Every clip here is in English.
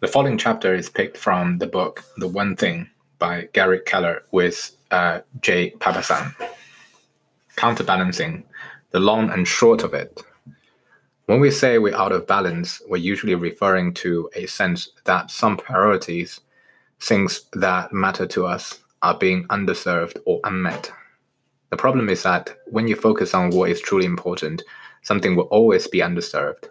The following chapter is picked from the book The One Thing by Gary Keller with uh, Jay Papasan. Counterbalancing, the long and short of it. When we say we're out of balance, we're usually referring to a sense that some priorities, things that matter to us, are being underserved or unmet. The problem is that when you focus on what is truly important, something will always be underserved.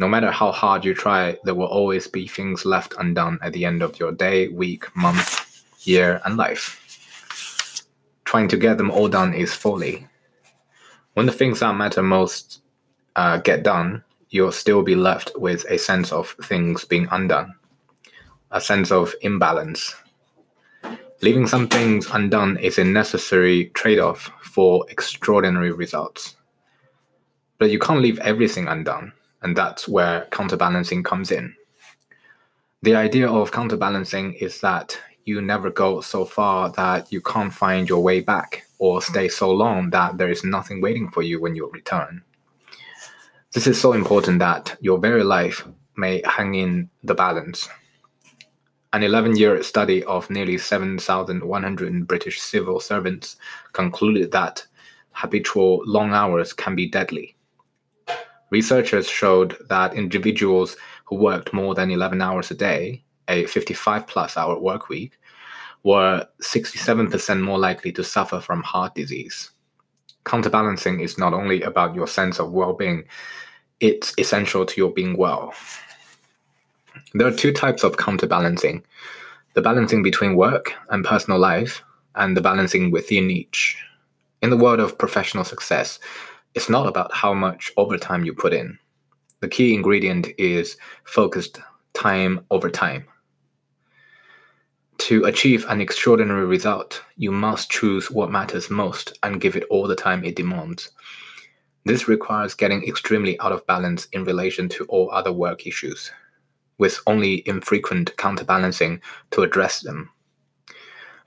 No matter how hard you try, there will always be things left undone at the end of your day, week, month, year, and life. Trying to get them all done is folly. When the things that matter most uh, get done, you'll still be left with a sense of things being undone, a sense of imbalance. Leaving some things undone is a necessary trade off for extraordinary results. But you can't leave everything undone, and that's where counterbalancing comes in. The idea of counterbalancing is that you never go so far that you can't find your way back, or stay so long that there is nothing waiting for you when you return. This is so important that your very life may hang in the balance. An 11 year study of nearly 7,100 British civil servants concluded that habitual long hours can be deadly. Researchers showed that individuals who worked more than 11 hours a day, a 55 plus hour work week, were 67% more likely to suffer from heart disease. Counterbalancing is not only about your sense of well being, it's essential to your being well. There are two types of counterbalancing the balancing between work and personal life, and the balancing within each. In the world of professional success, it's not about how much overtime you put in. The key ingredient is focused time over time. To achieve an extraordinary result, you must choose what matters most and give it all the time it demands. This requires getting extremely out of balance in relation to all other work issues, with only infrequent counterbalancing to address them.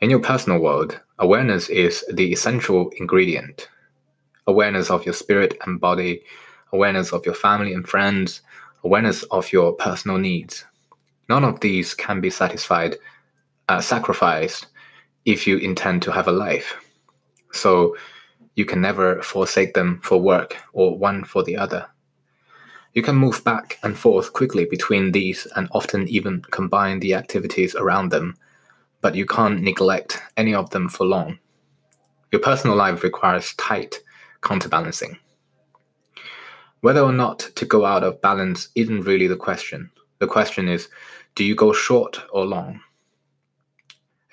In your personal world, awareness is the essential ingredient. Awareness of your spirit and body, awareness of your family and friends, awareness of your personal needs. None of these can be satisfied uh, sacrificed if you intend to have a life. So you can never forsake them for work or one for the other. You can move back and forth quickly between these and often even combine the activities around them, but you can't neglect any of them for long. Your personal life requires tight counterbalancing. Whether or not to go out of balance isn't really the question. The question is do you go short or long?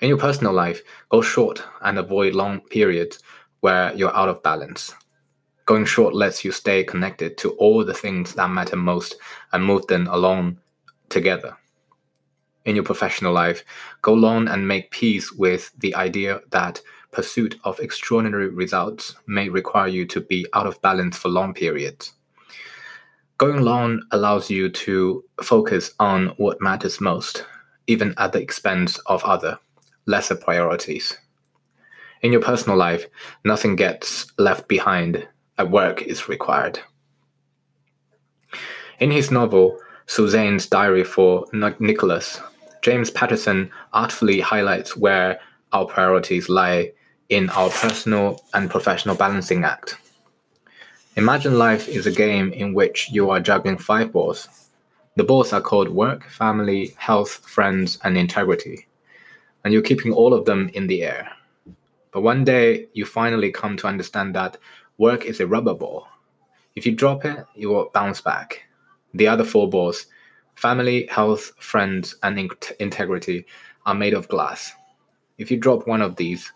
In your personal life, go short and avoid long periods where you're out of balance. Going short lets you stay connected to all the things that matter most and move them along together. In your professional life, go long and make peace with the idea that pursuit of extraordinary results may require you to be out of balance for long periods. Going long allows you to focus on what matters most, even at the expense of other lesser priorities. In your personal life, nothing gets left behind. A work is required. In his novel, Suzanne's Diary for Nicholas, James Patterson artfully highlights where our priorities lie in our personal and professional balancing act. Imagine life is a game in which you are juggling five balls. The balls are called work, family, health, friends, and integrity and you're keeping all of them in the air. But one day you finally come to understand that work is a rubber ball. If you drop it, it will bounce back. The other four balls family, health, friends, and in- integrity are made of glass. If you drop one of these,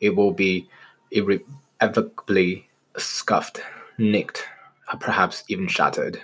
it will be irrevocably scuffed, nicked, perhaps even shattered.